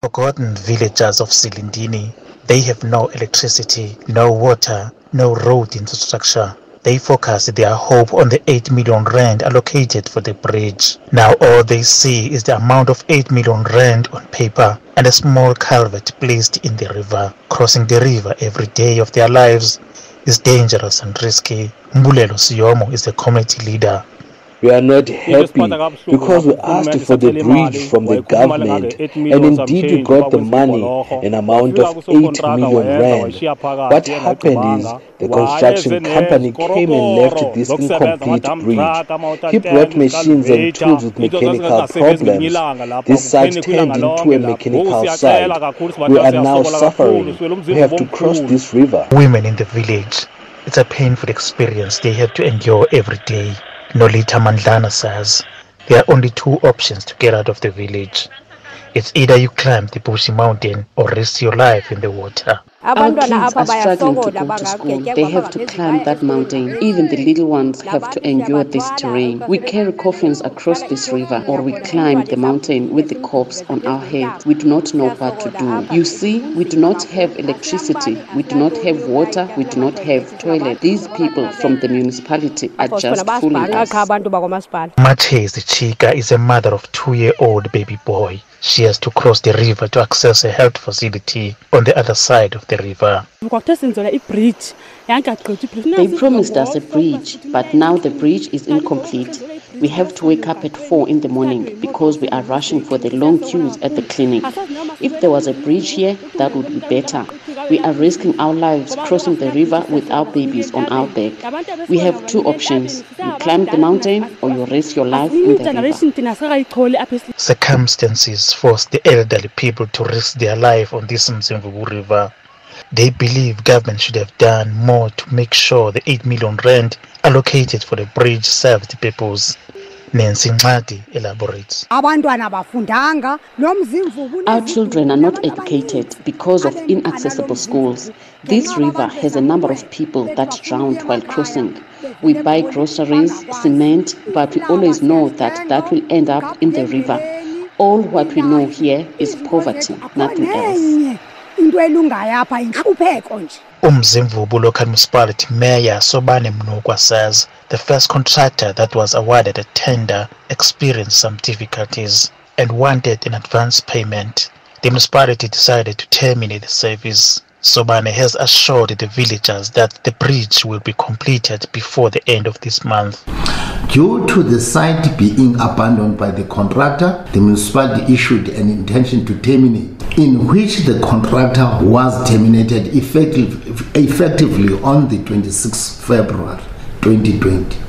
Forgotten villagers of Silindini, they have no electricity, no water, no road infrastructure. They focus their hope on the 8 million rand allocated for the bridge. Now all they see is the amount of 8 million rand on paper and a small culvert placed in the river. Crossing the river every day of their lives is dangerous and risky. Mbulelo Siyomo is the community leader. We are not happy because we asked for the bridge from the government and indeed we got the money, an amount of 8 million rand. What happened is the construction company came and left this incomplete bridge. He brought machines and tools with mechanical problems. This site turned into a mechanical site. We are now suffering. We have to cross this river. Women in the village, it's a painful experience they have to endure every day. Nolita Mandlana says there are only two options to get out of the village. It's either you climb the bushy mountain or risk your life in the water. Our kids are struggling to go to school. They have to climb that mountain. Even the little ones have to endure this terrain. We carry coffins across this river or we climb the mountain with the corpse on our heads. We do not know what to do. You see, we do not have electricity. We do not have water. We do not have toilet. These people from the municipality are just fooling us. Mathes Chika is a mother of two-year-old baby boy. She has to cross the river to access a health facility on the other side of the river. They promised us a bridge, but now the bridge is incomplete. We have to wake up at 4 in the morning because we are rushing for the long queues at the clinic. If there was a bridge here, that would be better. We are risking our lives crossing the river with our babies on our back. We have two options. You climb the mountain or you risk your life in the river. Circumstances force the elderly people to risk their life on this Mzimvubu river. They believe government should have done more to make sure the 8 million rand allocated for the bridge served the peoples. Nancy Ngadi elaborates. Our children are not educated because of inaccessible schools. This river has a number of people that drowned while crossing. We buy groceries, cement, but we always know that that will end up in the river. All what we know here is poverty, nothing else. Umzimvubu local municipality mayor Sobane Mnukwa says the first contractor that was awarded a tender experienced some difficulties and wanted an advance payment. The municipality decided to terminate the service. Sobane has assured the villagers that the bridge will be completed before the end of this month. Due to the site being abandoned by the contractor, the municipality issued an intention to terminate, in which the contractor was terminated effective, effectively on the 26th February 2020.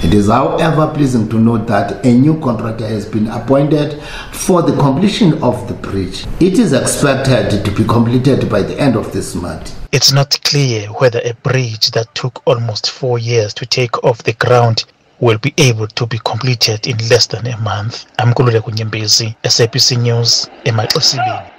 It is, however, pleasing to note that a new contractor has been appointed for the completion of the bridge. It is expected to be completed by the end of this month. It's not clear whether a bridge that took almost four years to take off the ground will be able to be completed in less than a month. I'm Kulule Kunyembezi, SABC News, Emaxesibeni.